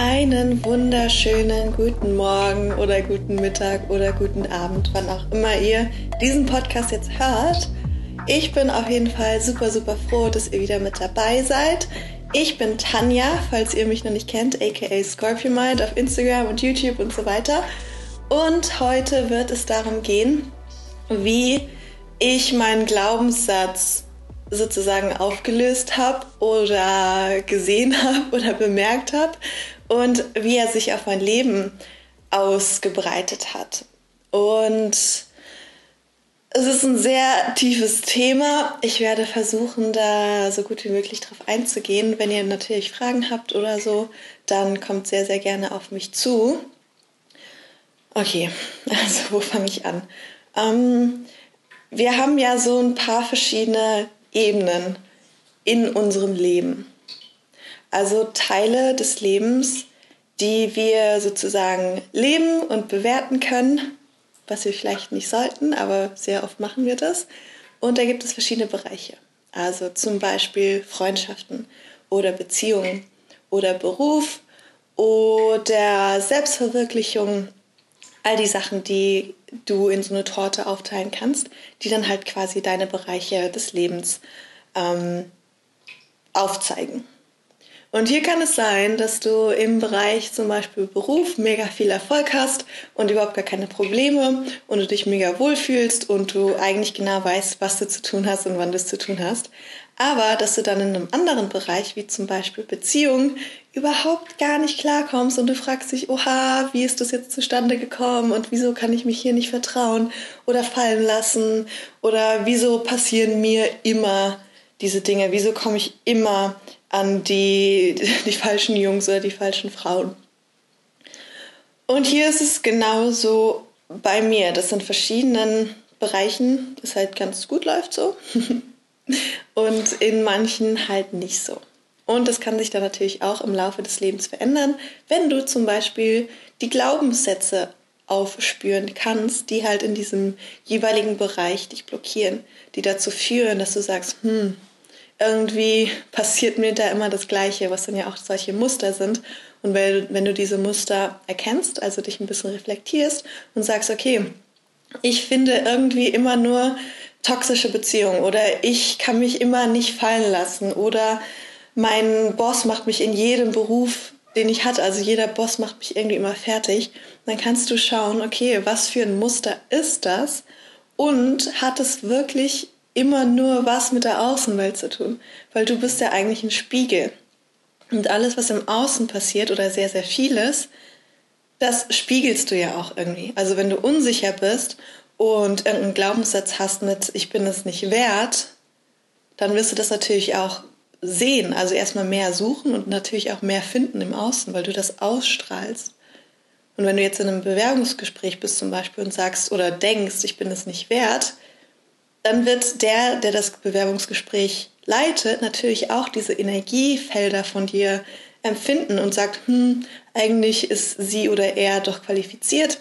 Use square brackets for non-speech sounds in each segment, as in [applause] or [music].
Einen wunderschönen guten Morgen oder guten Mittag oder guten Abend, wann auch immer ihr diesen Podcast jetzt hört. Ich bin auf jeden Fall super, super froh, dass ihr wieder mit dabei seid. Ich bin Tanja, falls ihr mich noch nicht kennt, aka Scorpio Mind auf Instagram und YouTube und so weiter. Und heute wird es darum gehen, wie ich meinen Glaubenssatz sozusagen aufgelöst habe oder gesehen habe oder bemerkt habe und wie er sich auf mein Leben ausgebreitet hat. Und es ist ein sehr tiefes Thema. Ich werde versuchen, da so gut wie möglich drauf einzugehen. Wenn ihr natürlich Fragen habt oder so, dann kommt sehr, sehr gerne auf mich zu. Okay, [laughs] also wo fange ich an? Ähm, wir haben ja so ein paar verschiedene Ebenen in unserem Leben. Also Teile des Lebens, die wir sozusagen leben und bewerten können, was wir vielleicht nicht sollten, aber sehr oft machen wir das. Und da gibt es verschiedene Bereiche. Also zum Beispiel Freundschaften oder Beziehungen oder Beruf oder Selbstverwirklichung. All die Sachen, die du in so eine Torte aufteilen kannst, die dann halt quasi deine Bereiche des Lebens ähm, aufzeigen. Und hier kann es sein, dass du im Bereich zum Beispiel Beruf mega viel Erfolg hast und überhaupt gar keine Probleme und du dich mega wohlfühlst und du eigentlich genau weißt, was du zu tun hast und wann du es zu tun hast. Aber dass du dann in einem anderen Bereich, wie zum Beispiel Beziehung, überhaupt gar nicht klarkommst und du fragst dich, oha, wie ist das jetzt zustande gekommen und wieso kann ich mich hier nicht vertrauen oder fallen lassen oder wieso passieren mir immer diese Dinge, wieso komme ich immer an die, [laughs] die falschen Jungs oder die falschen Frauen. Und hier ist es genauso bei mir, dass in verschiedenen Bereichen es halt ganz gut läuft so [laughs] und in manchen halt nicht so. Und das kann sich dann natürlich auch im Laufe des Lebens verändern, wenn du zum Beispiel die Glaubenssätze aufspüren kannst, die halt in diesem jeweiligen Bereich dich blockieren, die dazu führen, dass du sagst, hm, irgendwie passiert mir da immer das Gleiche, was dann ja auch solche Muster sind. Und wenn, wenn du diese Muster erkennst, also dich ein bisschen reflektierst und sagst, okay, ich finde irgendwie immer nur toxische Beziehungen oder ich kann mich immer nicht fallen lassen oder mein Boss macht mich in jedem Beruf, den ich hatte, also jeder Boss macht mich irgendwie immer fertig, dann kannst du schauen, okay, was für ein Muster ist das und hat es wirklich immer nur was mit der Außenwelt zu tun, weil du bist ja eigentlich ein Spiegel. Und alles, was im Außen passiert oder sehr, sehr vieles, das spiegelst du ja auch irgendwie. Also wenn du unsicher bist und irgendeinen Glaubenssatz hast mit ich bin es nicht wert, dann wirst du das natürlich auch sehen. Also erstmal mehr suchen und natürlich auch mehr finden im Außen, weil du das ausstrahlst. Und wenn du jetzt in einem Bewerbungsgespräch bist zum Beispiel und sagst oder denkst, ich bin es nicht wert, dann wird der, der das Bewerbungsgespräch leitet, natürlich auch diese Energiefelder von dir empfinden und sagt, hm, eigentlich ist sie oder er doch qualifiziert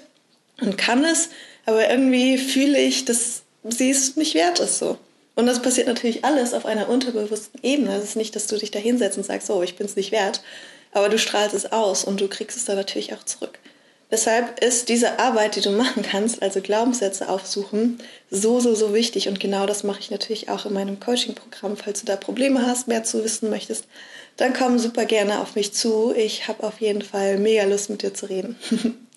und kann es, aber irgendwie fühle ich, dass sie es nicht wert ist so. Und das passiert natürlich alles auf einer unterbewussten Ebene. Es ist nicht, dass du dich da hinsetzt und sagst, oh, ich bin es nicht wert, aber du strahlst es aus und du kriegst es dann natürlich auch zurück. Deshalb ist diese Arbeit, die du machen kannst, also Glaubenssätze aufsuchen, so, so, so wichtig. Und genau das mache ich natürlich auch in meinem Coaching-Programm. Falls du da Probleme hast, mehr zu wissen möchtest, dann komm super gerne auf mich zu. Ich habe auf jeden Fall mega Lust, mit dir zu reden. [laughs]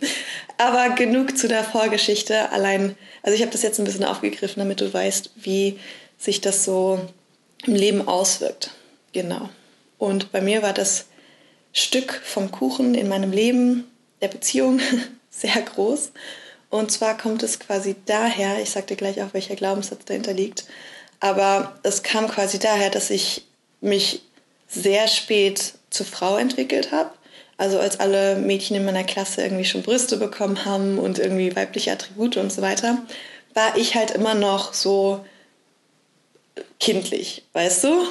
Aber genug zu der Vorgeschichte. Allein, also ich habe das jetzt ein bisschen aufgegriffen, damit du weißt, wie sich das so im Leben auswirkt. Genau. Und bei mir war das Stück vom Kuchen in meinem Leben der Beziehung [laughs] sehr groß. Und zwar kommt es quasi daher, ich dir gleich auch, welcher Glaubenssatz dahinter liegt, aber es kam quasi daher, dass ich mich sehr spät zur Frau entwickelt habe. Also als alle Mädchen in meiner Klasse irgendwie schon Brüste bekommen haben und irgendwie weibliche Attribute und so weiter, war ich halt immer noch so kindlich, weißt du?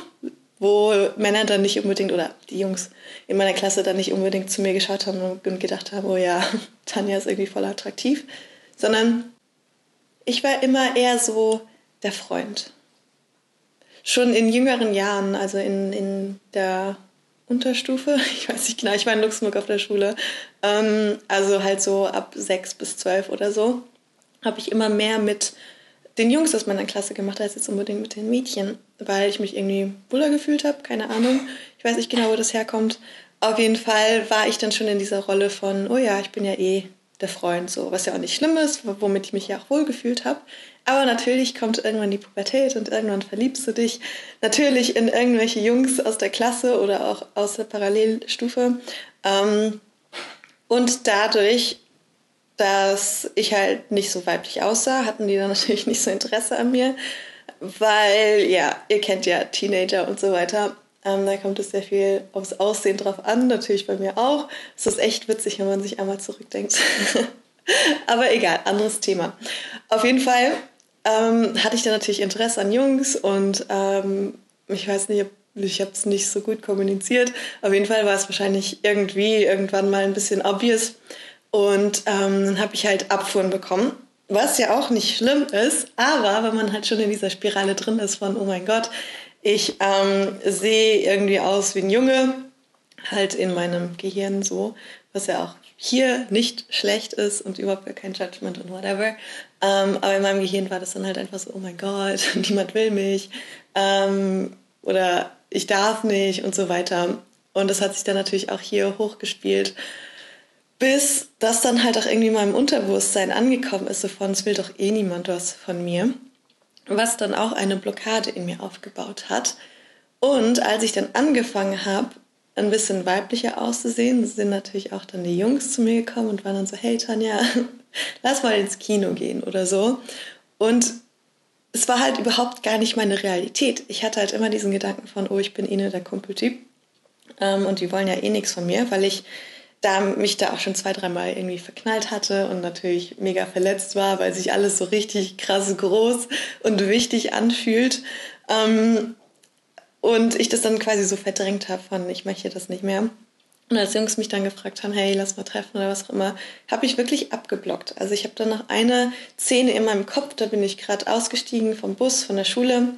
Wo Männer dann nicht unbedingt oder die Jungs in meiner Klasse dann nicht unbedingt zu mir geschaut haben und gedacht haben, oh ja, [laughs] Tanja ist irgendwie voll attraktiv, sondern ich war immer eher so der Freund. Schon in jüngeren Jahren, also in, in der Unterstufe. [laughs] Ich weiß nicht genau, ich war in Luxemburg auf der Schule. Ähm, also halt so ab sechs bis zwölf oder so, habe ich immer mehr mit den Jungs aus meiner Klasse gemacht, als jetzt unbedingt mit den Mädchen, weil ich mich irgendwie wohler gefühlt habe, keine Ahnung. Ich weiß nicht genau, wo das herkommt. Auf jeden Fall war ich dann schon in dieser Rolle von, oh ja, ich bin ja eh der Freund, so, was ja auch nicht schlimm ist, womit ich mich ja auch wohl gefühlt habe. Aber natürlich kommt irgendwann die Pubertät und irgendwann verliebst du dich natürlich in irgendwelche Jungs aus der Klasse oder auch aus der Parallelstufe. Ähm, und dadurch, dass ich halt nicht so weiblich aussah, hatten die dann [laughs] natürlich nicht so Interesse an mir, weil, ja, ihr kennt ja Teenager und so weiter. Ähm, da kommt es sehr viel aufs Aussehen drauf an, natürlich bei mir auch. Es ist echt witzig, wenn man sich einmal zurückdenkt. [laughs] Aber egal, anderes Thema. Auf jeden Fall ähm, hatte ich dann natürlich Interesse an Jungs und ähm, ich weiß nicht, ich habe es nicht so gut kommuniziert. Auf jeden Fall war es wahrscheinlich irgendwie irgendwann mal ein bisschen obvious. Und ähm, dann habe ich halt Abfuhren bekommen, was ja auch nicht schlimm ist, aber wenn man halt schon in dieser Spirale drin ist von, oh mein Gott, ich ähm, sehe irgendwie aus wie ein Junge, halt in meinem Gehirn so, was ja auch hier nicht schlecht ist und überhaupt kein Judgment und whatever. Ähm, aber in meinem Gehirn war das dann halt einfach so, oh mein Gott, [laughs] niemand will mich ähm, oder ich darf nicht und so weiter. Und das hat sich dann natürlich auch hier hochgespielt, bis das dann halt auch irgendwie in meinem Unterbewusstsein angekommen ist, so von, es will doch eh niemand was von mir was dann auch eine Blockade in mir aufgebaut hat. Und als ich dann angefangen habe, ein bisschen weiblicher auszusehen, sind natürlich auch dann die Jungs zu mir gekommen und waren dann so, hey Tanja, [laughs] lass mal ins Kino gehen oder so. Und es war halt überhaupt gar nicht meine Realität. Ich hatte halt immer diesen Gedanken von, oh, ich bin eh nur der Kumpeltyp. Ähm, und die wollen ja eh nichts von mir, weil ich da mich da auch schon zwei, dreimal irgendwie verknallt hatte und natürlich mega verletzt war, weil sich alles so richtig krass groß und wichtig anfühlt. Ähm, und ich das dann quasi so verdrängt habe von, ich möchte das nicht mehr. Und als Jungs mich dann gefragt haben, hey, lass mal treffen oder was auch immer, habe ich wirklich abgeblockt. Also ich habe dann noch eine Szene in meinem Kopf, da bin ich gerade ausgestiegen vom Bus, von der Schule.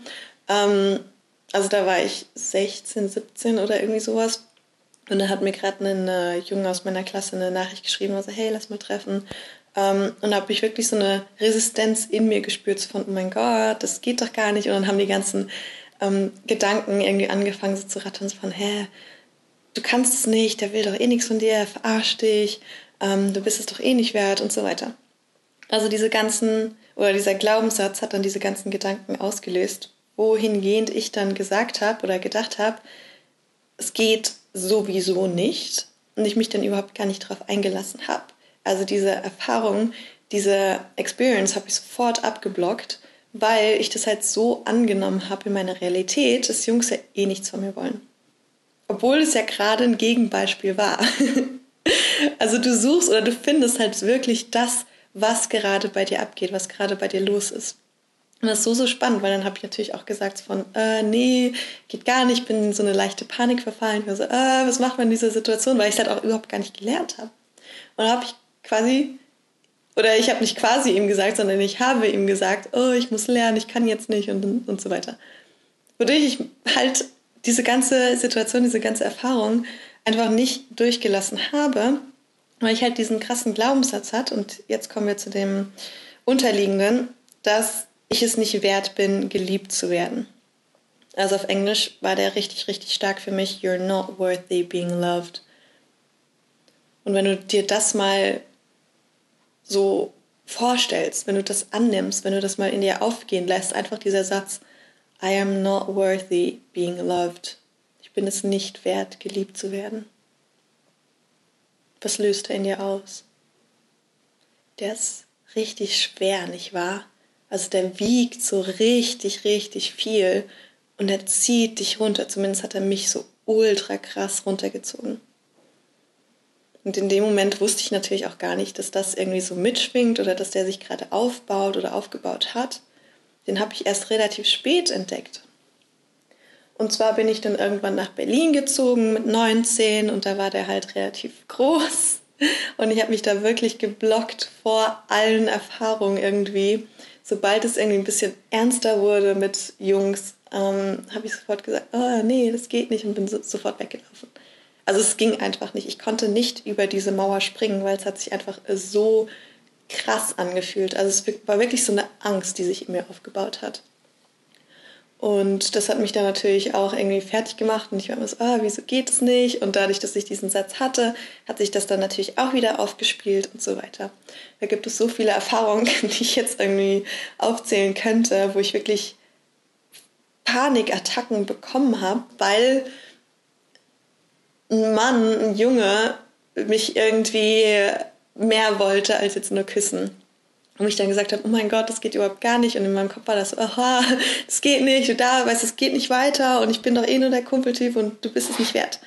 Ähm, also da war ich 16, 17 oder irgendwie sowas. Und da hat mir gerade ein äh, Junge aus meiner Klasse eine Nachricht geschrieben, also hey, lass mal treffen. Ähm, und da habe ich wirklich so eine Resistenz in mir gespürt, so von, oh mein Gott, das geht doch gar nicht. Und dann haben die ganzen ähm, Gedanken irgendwie angefangen so zu rattern, so von, hä, du kannst es nicht, der will doch eh nichts von dir, er verarscht dich, ähm, du bist es doch eh nicht wert und so weiter. Also diese ganzen, oder dieser Glaubenssatz hat dann diese ganzen Gedanken ausgelöst, wohingehend ich dann gesagt habe oder gedacht habe, es geht sowieso nicht und ich mich dann überhaupt gar nicht darauf eingelassen habe. Also diese Erfahrung, diese Experience habe ich sofort abgeblockt, weil ich das halt so angenommen habe in meiner Realität, dass Jungs ja eh nichts von mir wollen. Obwohl es ja gerade ein Gegenbeispiel war. [laughs] also du suchst oder du findest halt wirklich das, was gerade bei dir abgeht, was gerade bei dir los ist. Und das ist so, so spannend, weil dann habe ich natürlich auch gesagt von, äh, nee, geht gar nicht, bin in so eine leichte Panik verfallen. Ich war so, äh, was macht man in dieser Situation? Weil ich es halt auch überhaupt gar nicht gelernt habe. Und dann habe ich quasi, oder ich habe nicht quasi ihm gesagt, sondern ich habe ihm gesagt, oh, ich muss lernen, ich kann jetzt nicht und, und so weiter. Wodurch ich halt diese ganze Situation, diese ganze Erfahrung einfach nicht durchgelassen habe, weil ich halt diesen krassen Glaubenssatz hat. Und jetzt kommen wir zu dem Unterliegenden, dass ich es nicht wert bin, geliebt zu werden. Also auf Englisch war der richtig, richtig stark für mich. You're not worthy being loved. Und wenn du dir das mal so vorstellst, wenn du das annimmst, wenn du das mal in dir aufgehen lässt, einfach dieser Satz, I am not worthy being loved. Ich bin es nicht wert, geliebt zu werden. Was löst er in dir aus? Der ist richtig schwer, nicht wahr? Also der wiegt so richtig, richtig viel und er zieht dich runter. Zumindest hat er mich so ultra krass runtergezogen. Und in dem Moment wusste ich natürlich auch gar nicht, dass das irgendwie so mitschwingt oder dass der sich gerade aufbaut oder aufgebaut hat. Den habe ich erst relativ spät entdeckt. Und zwar bin ich dann irgendwann nach Berlin gezogen mit 19 und da war der halt relativ [laughs] groß. Und ich habe mich da wirklich geblockt vor allen Erfahrungen irgendwie sobald es irgendwie ein bisschen ernster wurde mit Jungs, ähm, habe ich sofort gesagt, oh nee, das geht nicht und bin so, sofort weggelaufen. Also es ging einfach nicht. Ich konnte nicht über diese Mauer springen, weil es hat sich einfach so krass angefühlt. Also es war wirklich so eine Angst, die sich in mir aufgebaut hat. Und das hat mich dann natürlich auch irgendwie fertig gemacht und ich war immer so, ah, wieso geht es nicht? Und dadurch, dass ich diesen Satz hatte, hat sich das dann natürlich auch wieder aufgespielt und so weiter. Da gibt es so viele Erfahrungen, [laughs] die ich jetzt irgendwie aufzählen könnte, wo ich wirklich Panikattacken bekommen habe, weil ein Mann, ein Junge mich irgendwie mehr wollte als jetzt nur küssen. Und ich dann gesagt habe, oh mein Gott, das geht überhaupt gar nicht. Und in meinem Kopf war das so, aha, das geht nicht, du da weißt, es geht nicht weiter und ich bin doch eh nur der Kumpeltyp und du bist es nicht wert.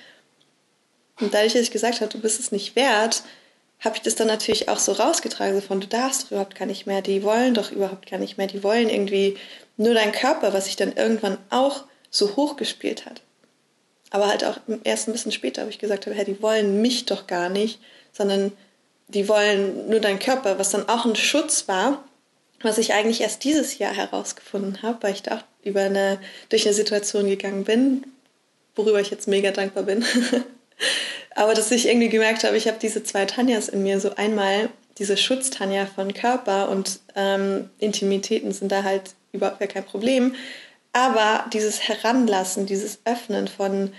Und dadurch, dass ich gesagt habe, du bist es nicht wert, habe ich das dann natürlich auch so rausgetragen, so von, du darfst doch überhaupt gar nicht mehr, die wollen doch überhaupt gar nicht mehr, die wollen irgendwie nur deinen Körper, was sich dann irgendwann auch so hochgespielt hat. Aber halt auch erst ein bisschen später habe ich gesagt, hey, die wollen mich doch gar nicht, sondern die wollen nur deinen Körper, was dann auch ein Schutz war, was ich eigentlich erst dieses Jahr herausgefunden habe, weil ich da auch über eine, durch eine Situation gegangen bin, worüber ich jetzt mega dankbar bin. [laughs] Aber dass ich irgendwie gemerkt habe, ich habe diese zwei Tanjas in mir, so einmal diese Schutztanja von Körper und ähm, Intimitäten sind da halt überhaupt gar kein Problem. Aber dieses Heranlassen, dieses Öffnen von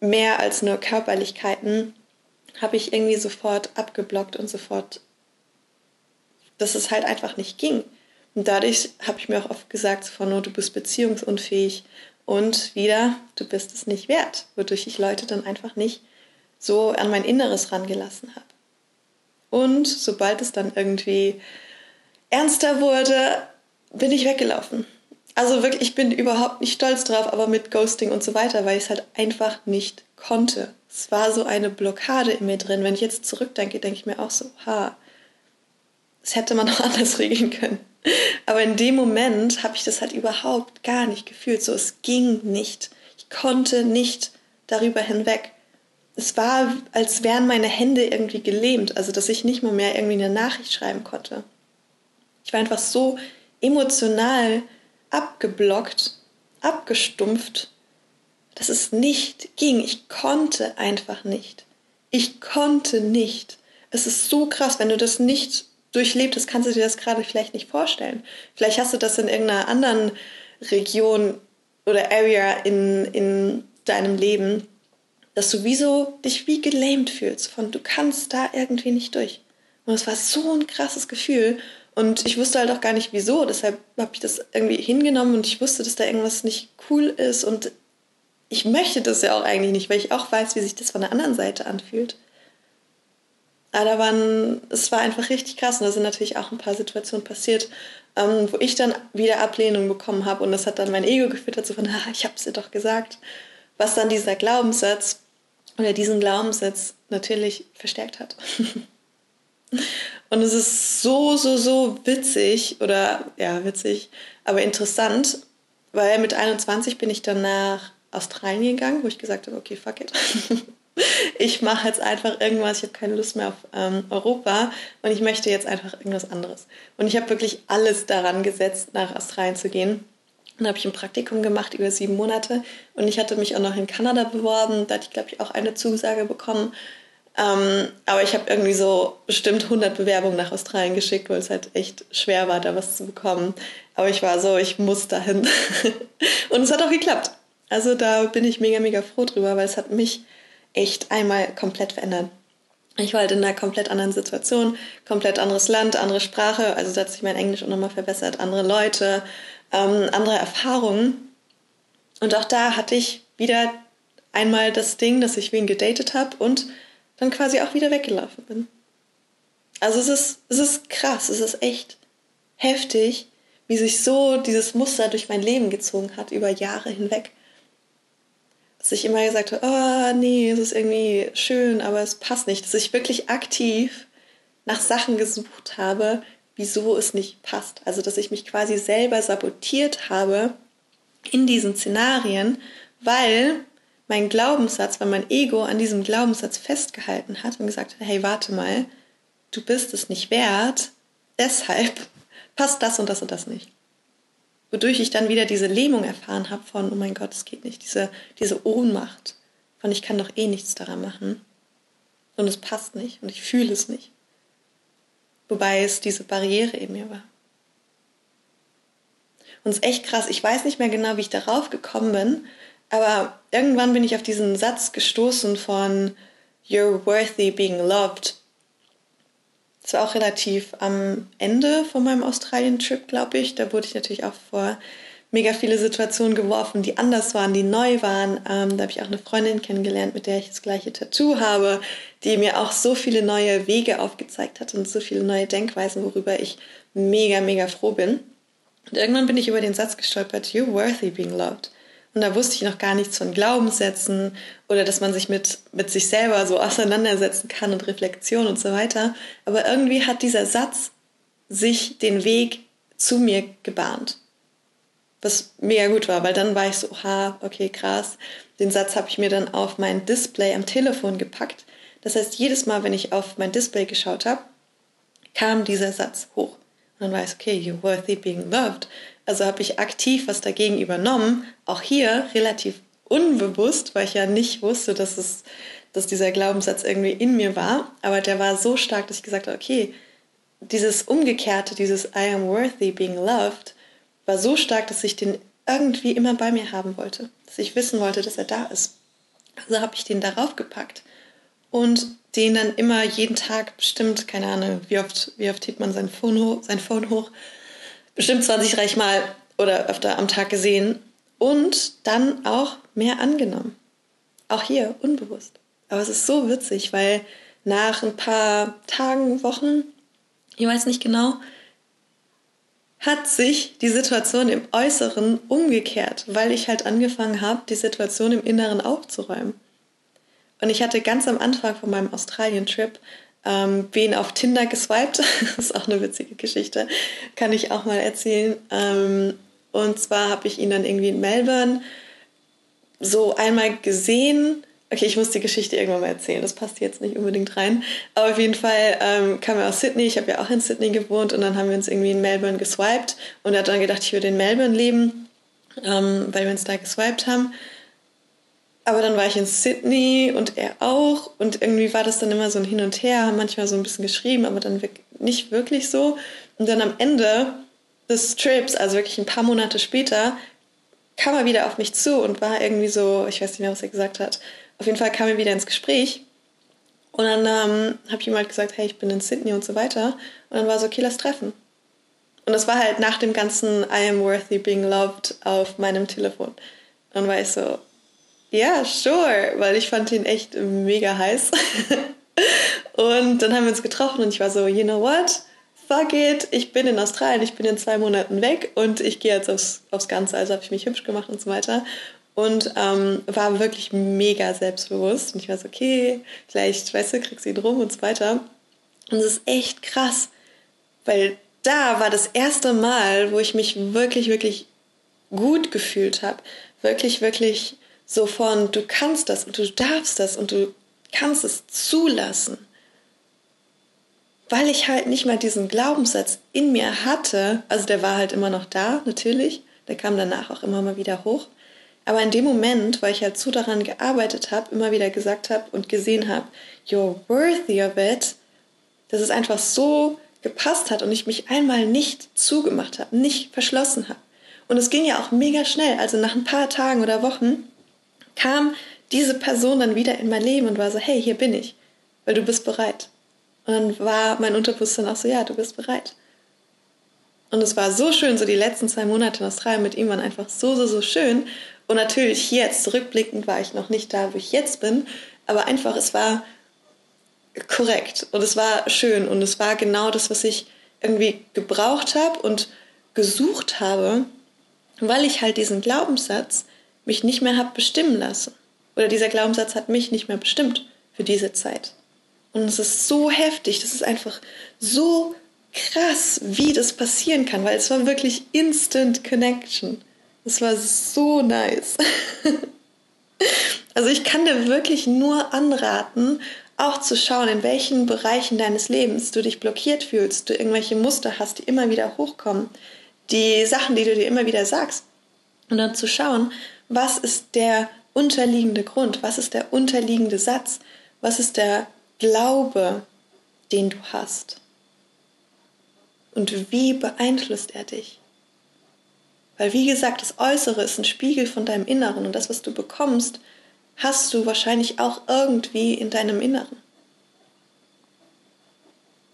mehr als nur Körperlichkeiten, habe ich irgendwie sofort abgeblockt und sofort, dass es halt einfach nicht ging. Und dadurch habe ich mir auch oft gesagt, von, oh, du bist beziehungsunfähig und wieder, du bist es nicht wert, wodurch ich Leute dann einfach nicht so an mein Inneres rangelassen habe. Und sobald es dann irgendwie ernster wurde, bin ich weggelaufen. Also wirklich, ich bin überhaupt nicht stolz drauf, aber mit Ghosting und so weiter, weil ich es halt einfach nicht konnte. Es war so eine Blockade in mir drin. Wenn ich jetzt zurückdenke, denke ich mir auch so, ha, das hätte man [laughs] auch anders regeln können. Aber in dem Moment habe ich das halt überhaupt gar nicht gefühlt. So, es ging nicht. Ich konnte nicht darüber hinweg. Es war, als wären meine Hände irgendwie gelähmt, also dass ich nicht mal mehr irgendwie eine Nachricht schreiben konnte. Ich war einfach so emotional abgeblockt, abgestumpft dass es nicht ging. Ich konnte einfach nicht. Ich konnte nicht. Es ist so krass, wenn du das nicht durchlebt hast, kannst du dir das gerade vielleicht nicht vorstellen. Vielleicht hast du das in irgendeiner anderen Region oder Area in, in deinem Leben, dass du wie so, dich wie gelähmt fühlst, von du kannst da irgendwie nicht durch. Und es war so ein krasses Gefühl. Und ich wusste halt auch gar nicht wieso. Deshalb habe ich das irgendwie hingenommen und ich wusste, dass da irgendwas nicht cool ist. Und ich möchte das ja auch eigentlich nicht, weil ich auch weiß, wie sich das von der anderen Seite anfühlt. Aber waren, es war einfach richtig krass und da sind natürlich auch ein paar Situationen passiert, ähm, wo ich dann wieder Ablehnung bekommen habe und das hat dann mein Ego gefüttert, so von, [laughs] ah, ich habe es dir doch gesagt, was dann dieser Glaubenssatz oder diesen Glaubenssatz natürlich verstärkt hat. [laughs] und es ist so, so, so witzig oder ja, witzig, aber interessant, weil mit 21 bin ich dann nach Australien gegangen, wo ich gesagt habe, okay, fuck it. [laughs] ich mache jetzt einfach irgendwas, ich habe keine Lust mehr auf ähm, Europa und ich möchte jetzt einfach irgendwas anderes. Und ich habe wirklich alles daran gesetzt, nach Australien zu gehen. Dann habe ich ein Praktikum gemacht über sieben Monate und ich hatte mich auch noch in Kanada beworben. Da hatte ich, glaube ich, auch eine Zusage bekommen. Ähm, aber ich habe irgendwie so bestimmt 100 Bewerbungen nach Australien geschickt, weil es halt echt schwer war, da was zu bekommen. Aber ich war so, ich muss dahin. [laughs] und es hat auch geklappt. Also da bin ich mega, mega froh drüber, weil es hat mich echt einmal komplett verändert. Ich war halt in einer komplett anderen Situation, komplett anderes Land, andere Sprache, also da hat sich mein Englisch auch nochmal verbessert, andere Leute, ähm, andere Erfahrungen. Und auch da hatte ich wieder einmal das Ding, dass ich wen gedatet habe und dann quasi auch wieder weggelaufen bin. Also es ist, es ist krass, es ist echt heftig, wie sich so dieses Muster durch mein Leben gezogen hat über Jahre hinweg dass ich immer gesagt habe, oh nee, es ist irgendwie schön, aber es passt nicht. Dass ich wirklich aktiv nach Sachen gesucht habe, wieso es nicht passt. Also dass ich mich quasi selber sabotiert habe in diesen Szenarien, weil mein Glaubenssatz, weil mein Ego an diesem Glaubenssatz festgehalten hat und gesagt hat, hey, warte mal, du bist es nicht wert, deshalb [laughs] passt das und das und das nicht. wodurch ich dann wieder diese Lähmung erfahren habe von, oh mein Gott, es geht nicht, diese, diese Ohnmacht von, ich kann doch eh nichts daran machen. Und es passt nicht und ich fühle es nicht. Wobei es diese Barriere in mir war. Und es ist echt krass, ich weiß nicht mehr genau, wie ich darauf gekommen bin, aber irgendwann bin ich auf diesen Satz gestoßen von You're worthy being loved. Das war auch relativ am Ende von meinem Australien-Trip, glaube ich. Da wurde ich natürlich auch vor mega viele Situationen geworfen, die anders waren, die neu waren. Ähm, da habe ich auch eine Freundin kennengelernt, mit der ich das gleiche Tattoo habe, die mir auch so viele neue Wege aufgezeigt hat und so viele neue Denkweisen, worüber ich mega, mega froh bin. Und irgendwann bin ich über den Satz gestolpert, you're worthy being loved. Und da wusste ich noch gar nichts von Glaubenssätzen oder dass man sich mit, mit sich selber so auseinandersetzen kann und Reflexion und so weiter. Aber irgendwie hat dieser Satz sich den Weg zu mir gebahnt. Was mega gut war, weil dann war ich so, ha, okay, krass. Den Satz habe ich mir dann auf mein Display am Telefon gepackt. Das heißt, jedes Mal, wenn ich auf mein Display geschaut habe, kam dieser Satz hoch. Und dann ich, okay, you're worthy being loved. Also habe ich aktiv was dagegen übernommen, auch hier relativ unbewusst, weil ich ja nicht wusste, dass, es, dass dieser Glaubenssatz irgendwie in mir war. Aber der war so stark, dass ich gesagt habe, okay, dieses Umgekehrte, dieses I am worthy being loved, war so stark, dass ich den irgendwie immer bei mir haben wollte. Dass ich wissen wollte, dass er da ist. Also habe ich den darauf gepackt und den dann immer jeden Tag bestimmt, keine Ahnung, wie oft, wie oft hebt man sein Phone hoch, sein Phone hoch, bestimmt 20, 30 Mal oder öfter am Tag gesehen und dann auch mehr angenommen. Auch hier unbewusst. Aber es ist so witzig, weil nach ein paar Tagen, Wochen, ich weiß nicht genau, hat sich die Situation im Äußeren umgekehrt, weil ich halt angefangen habe, die Situation im Inneren aufzuräumen. Und ich hatte ganz am Anfang von meinem Australien-Trip ähm, wen auf Tinder geswiped. [laughs] das ist auch eine witzige Geschichte, kann ich auch mal erzählen. Ähm, und zwar habe ich ihn dann irgendwie in Melbourne so einmal gesehen. Okay, ich muss die Geschichte irgendwann mal erzählen, das passt jetzt nicht unbedingt rein. Aber auf jeden Fall ähm, kam er aus Sydney, ich habe ja auch in Sydney gewohnt und dann haben wir uns irgendwie in Melbourne geswiped und er hat dann gedacht, ich würde in Melbourne leben, ähm, weil wir uns da geswiped haben. Aber dann war ich in Sydney und er auch. Und irgendwie war das dann immer so ein Hin und Her, haben manchmal so ein bisschen geschrieben, aber dann nicht wirklich so. Und dann am Ende des Trips, also wirklich ein paar Monate später, kam er wieder auf mich zu und war irgendwie so, ich weiß nicht mehr, was er gesagt hat. Auf jeden Fall kam er wieder ins Gespräch. Und dann ähm, habe ich ihm halt gesagt, hey, ich bin in Sydney und so weiter. Und dann war so, okay, lass treffen. Und das war halt nach dem ganzen I am worthy being loved auf meinem Telefon. Dann war ich so, ja, sure, weil ich fand ihn echt mega heiß. [laughs] und dann haben wir uns getroffen und ich war so, you know what? Fuck it, ich bin in Australien, ich bin in zwei Monaten weg und ich gehe jetzt aufs, aufs Ganze. Also habe ich mich hübsch gemacht und so weiter. Und ähm, war wirklich mega selbstbewusst. Und ich war so, okay, vielleicht, weißt du, kriegst du ihn rum und so weiter. Und es ist echt krass, weil da war das erste Mal, wo ich mich wirklich, wirklich gut gefühlt habe. Wirklich, wirklich so von, du kannst das und du darfst das und du kannst es zulassen. Weil ich halt nicht mal diesen Glaubenssatz in mir hatte, also der war halt immer noch da, natürlich, der kam danach auch immer mal wieder hoch. Aber in dem Moment, weil ich halt so daran gearbeitet habe, immer wieder gesagt habe und gesehen habe, you're worthy of it, dass es einfach so gepasst hat und ich mich einmal nicht zugemacht habe, nicht verschlossen habe. Und es ging ja auch mega schnell. Also nach ein paar Tagen oder Wochen kam diese Person dann wieder in mein Leben und war so, hey, hier bin ich, weil du bist bereit. Und dann war mein Unterbewusstsein auch so, ja, du bist bereit. Und es war so schön, so die letzten zwei Monate in Australien mit ihm waren einfach so, so, so schön. Und natürlich jetzt, zurückblickend, war ich noch nicht da, wo ich jetzt bin, aber einfach, es war korrekt und es war schön und es war genau das, was ich irgendwie gebraucht habe und gesucht habe, weil ich halt diesen Glaubenssatz mich nicht mehr habe bestimmen lassen. Oder dieser Glaubenssatz hat mich nicht mehr bestimmt für diese Zeit. Und es ist so heftig, das ist einfach so krass, wie das passieren kann, weil es war wirklich Instant Connection. Es war so nice. [laughs] also ich kann dir wirklich nur anraten, auch zu schauen, in welchen Bereichen deines Lebens du dich blockiert fühlst, du irgendwelche Muster hast, die immer wieder hochkommen. die Sachen, die du dir immer wieder sagst. Und dann zu schauen, was ist der unterliegende Grund, was ist der unterliegende Satz, was ist der Glaube, den du hast. Und wie beeinflusst er dich? Weil wie gesagt, das Äußere ist ein Spiegel von deinem Inneren und das, was du bekommst, hast du wahrscheinlich auch irgendwie in deinem Inneren.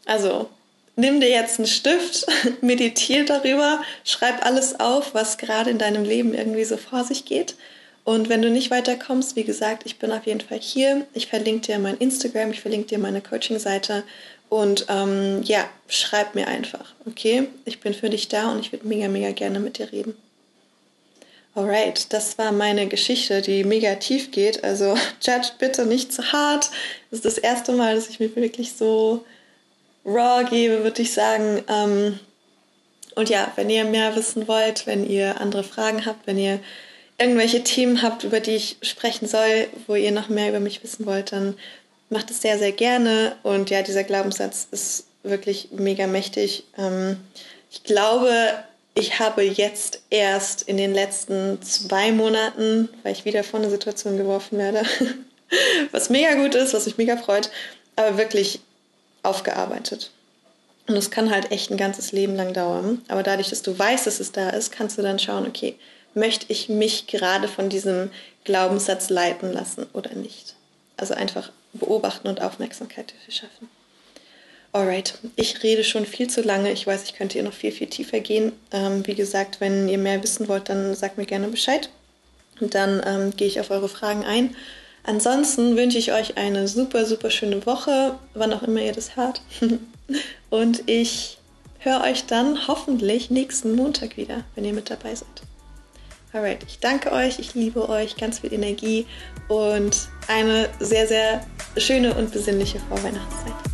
Also nimm dir jetzt einen Stift, [laughs] meditiere darüber, schreib alles auf, was gerade in deinem Leben irgendwie so vor sich geht. Und wenn du nicht weiterkommst, wie gesagt, ich bin auf jeden Fall hier. Ich verlinke dir mein Instagram, ich verlinke dir meine Coaching-Seite. Und ähm, ja, schreib mir einfach, okay? Ich bin für dich da und ich würde mega, mega gerne mit dir reden. Alright, das war meine Geschichte, die mega tief geht. Also [laughs] judge bitte nicht zu hart. Das ist das erste Mal, dass ich mir wirklich so raw gebe, würde ich sagen. Ähm, und ja, wenn ihr mehr wissen wollt, wenn ihr andere Fragen habt, wenn ihr irgendwelche Themen habt, über die ich sprechen soll, wo ihr noch mehr über mich wissen wollt, dann macht es sehr, sehr gerne. Und ja, dieser Glaubenssatz ist wirklich mega mächtig. Ähm, ich glaube, ich habe jetzt erst in den letzten zwei Monaten, weil ich wieder vor eine Situation geworfen werde, [laughs] was mega gut ist, was mich mega freut, aber wirklich aufgearbeitet. Und es kann halt echt ein ganzes Leben lang dauern. Aber dadurch, dass du weißt, dass es da ist, kannst du dann schauen, okay, möchte ich mich gerade von diesem Glaubenssatz leiten lassen oder nicht? Also einfach beobachten und Aufmerksamkeit dafür schaffen. Alright, ich rede schon viel zu lange. Ich weiß, ich könnte hier noch viel, viel tiefer gehen. Ähm, wie gesagt, wenn ihr mehr wissen wollt, dann sagt mir gerne Bescheid. Und dann ähm, gehe ich auf eure Fragen ein. Ansonsten wünsche ich euch eine super, super schöne Woche, wann auch immer ihr das hört. [laughs] Und ich höre euch dann hoffentlich nächsten Montag wieder, wenn ihr mit dabei seid. Alright, ich danke euch, ich liebe euch, ganz viel Energie und eine sehr, sehr schöne und besinnliche Vorweihnachtszeit.